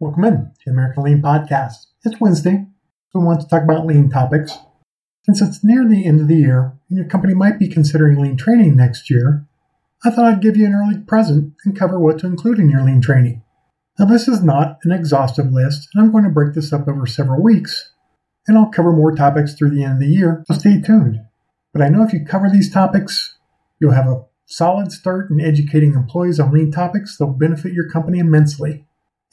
Welcome in to the American Lean Podcast. It's Wednesday, so we want to talk about lean topics. Since it's near the end of the year and your company might be considering lean training next year, I thought I'd give you an early present and cover what to include in your lean training. Now, this is not an exhaustive list, and I'm going to break this up over several weeks, and I'll cover more topics through the end of the year, so stay tuned. But I know if you cover these topics, you'll have a solid start in educating employees on lean topics that will benefit your company immensely.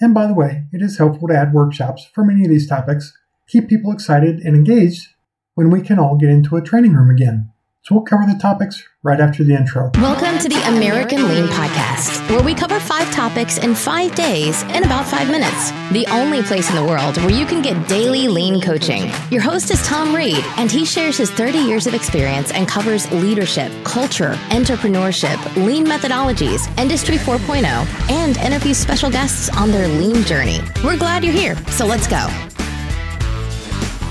And by the way, it is helpful to add workshops for many of these topics, keep people excited and engaged when we can all get into a training room again. So we'll cover the topics right after the intro. Welcome to the American Lean Podcast, where we cover five topics in five days in about five minutes. The only place in the world where you can get daily lean coaching. Your host is Tom Reed, and he shares his 30 years of experience and covers leadership, culture, entrepreneurship, lean methodologies, Industry 4.0, and interviews special guests on their lean journey. We're glad you're here, so let's go.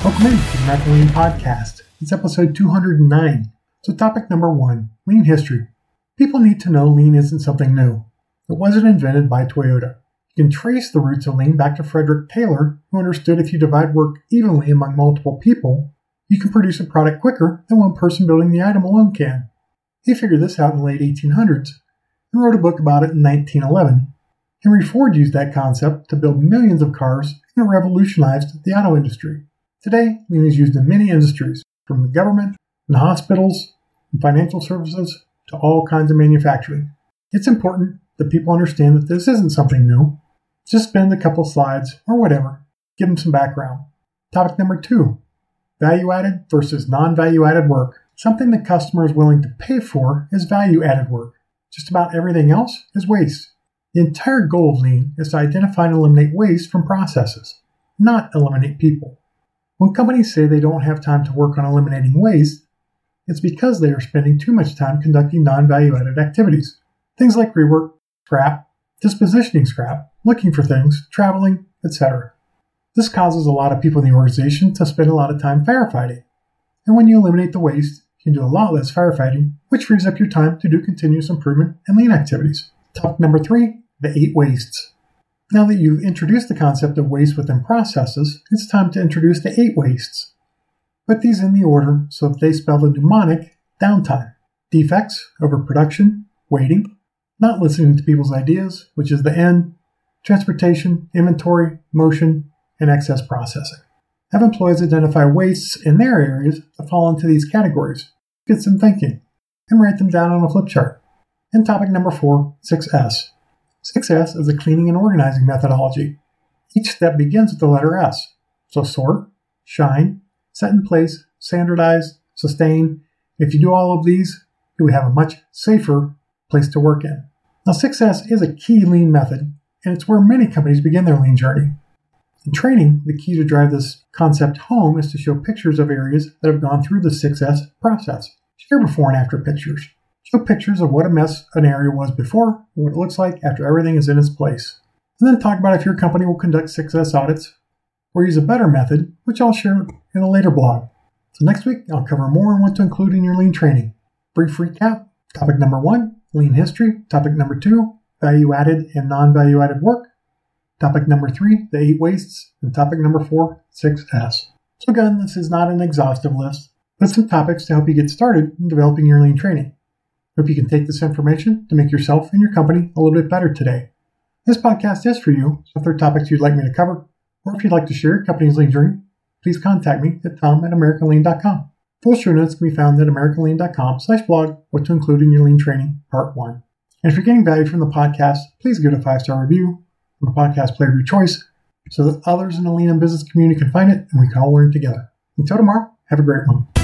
Welcome in to the American Lean Podcast. It's episode 209. So, topic number one lean history. People need to know lean isn't something new. It wasn't invented by Toyota. You can trace the roots of lean back to Frederick Taylor, who understood if you divide work evenly among multiple people, you can produce a product quicker than one person building the item alone can. He figured this out in the late 1800s and wrote a book about it in 1911. Henry Ford used that concept to build millions of cars and revolutionized the auto industry. Today, lean is used in many industries, from the government and hospitals and financial services to all kinds of manufacturing. It's important that people understand that this isn't something new. Just spend a couple slides or whatever, give them some background. Topic number two value added versus non value added work. Something the customer is willing to pay for is value added work. Just about everything else is waste. The entire goal of lean is to identify and eliminate waste from processes, not eliminate people. When companies say they don't have time to work on eliminating waste, it's because they are spending too much time conducting non value added activities. Things like rework, scrap, dispositioning scrap, looking for things, traveling, etc. This causes a lot of people in the organization to spend a lot of time firefighting. And when you eliminate the waste, you can do a lot less firefighting, which frees up your time to do continuous improvement and lean activities. Topic number three the eight wastes. Now that you've introduced the concept of waste within processes, it's time to introduce the eight wastes. Put these in the order so that they spell the mnemonic downtime, defects, overproduction, waiting, not listening to people's ideas, which is the N, transportation, inventory, motion, and excess processing. Have employees identify wastes in their areas that fall into these categories, get some thinking, and write them down on a flip chart. And topic number four, 6S. 6S is a cleaning and organizing methodology. Each step begins with the letter S. So sort, shine, set in place, standardize, sustain. If you do all of these, you will have a much safer place to work in. Now, 6S is a key lean method, and it's where many companies begin their lean journey. In training, the key to drive this concept home is to show pictures of areas that have gone through the 6S process. Share before and after pictures. Show pictures of what a mess an area was before and what it looks like after everything is in its place. And then talk about if your company will conduct 6S audits or use a better method, which I'll share in a later blog. So next week, I'll cover more on what to include in your lean training. Brief recap. Topic number one, lean history. Topic number two, value added and non value added work. Topic number three, the eight wastes. And topic number four, 6S. So again, this is not an exhaustive list, but some topics to help you get started in developing your lean training. Hope you can take this information to make yourself and your company a little bit better today. This podcast is for you, so if there are topics you'd like me to cover, or if you'd like to share your company's lean journey, please contact me at tom at americanlean.com. Full show notes can be found at americanlean.com slash blog what to include in your lean training, part one. And if you're getting value from the podcast, please give it a five-star review from a podcast player of your choice so that others in the lean and business community can find it and we can all learn together. Until tomorrow, have a great one.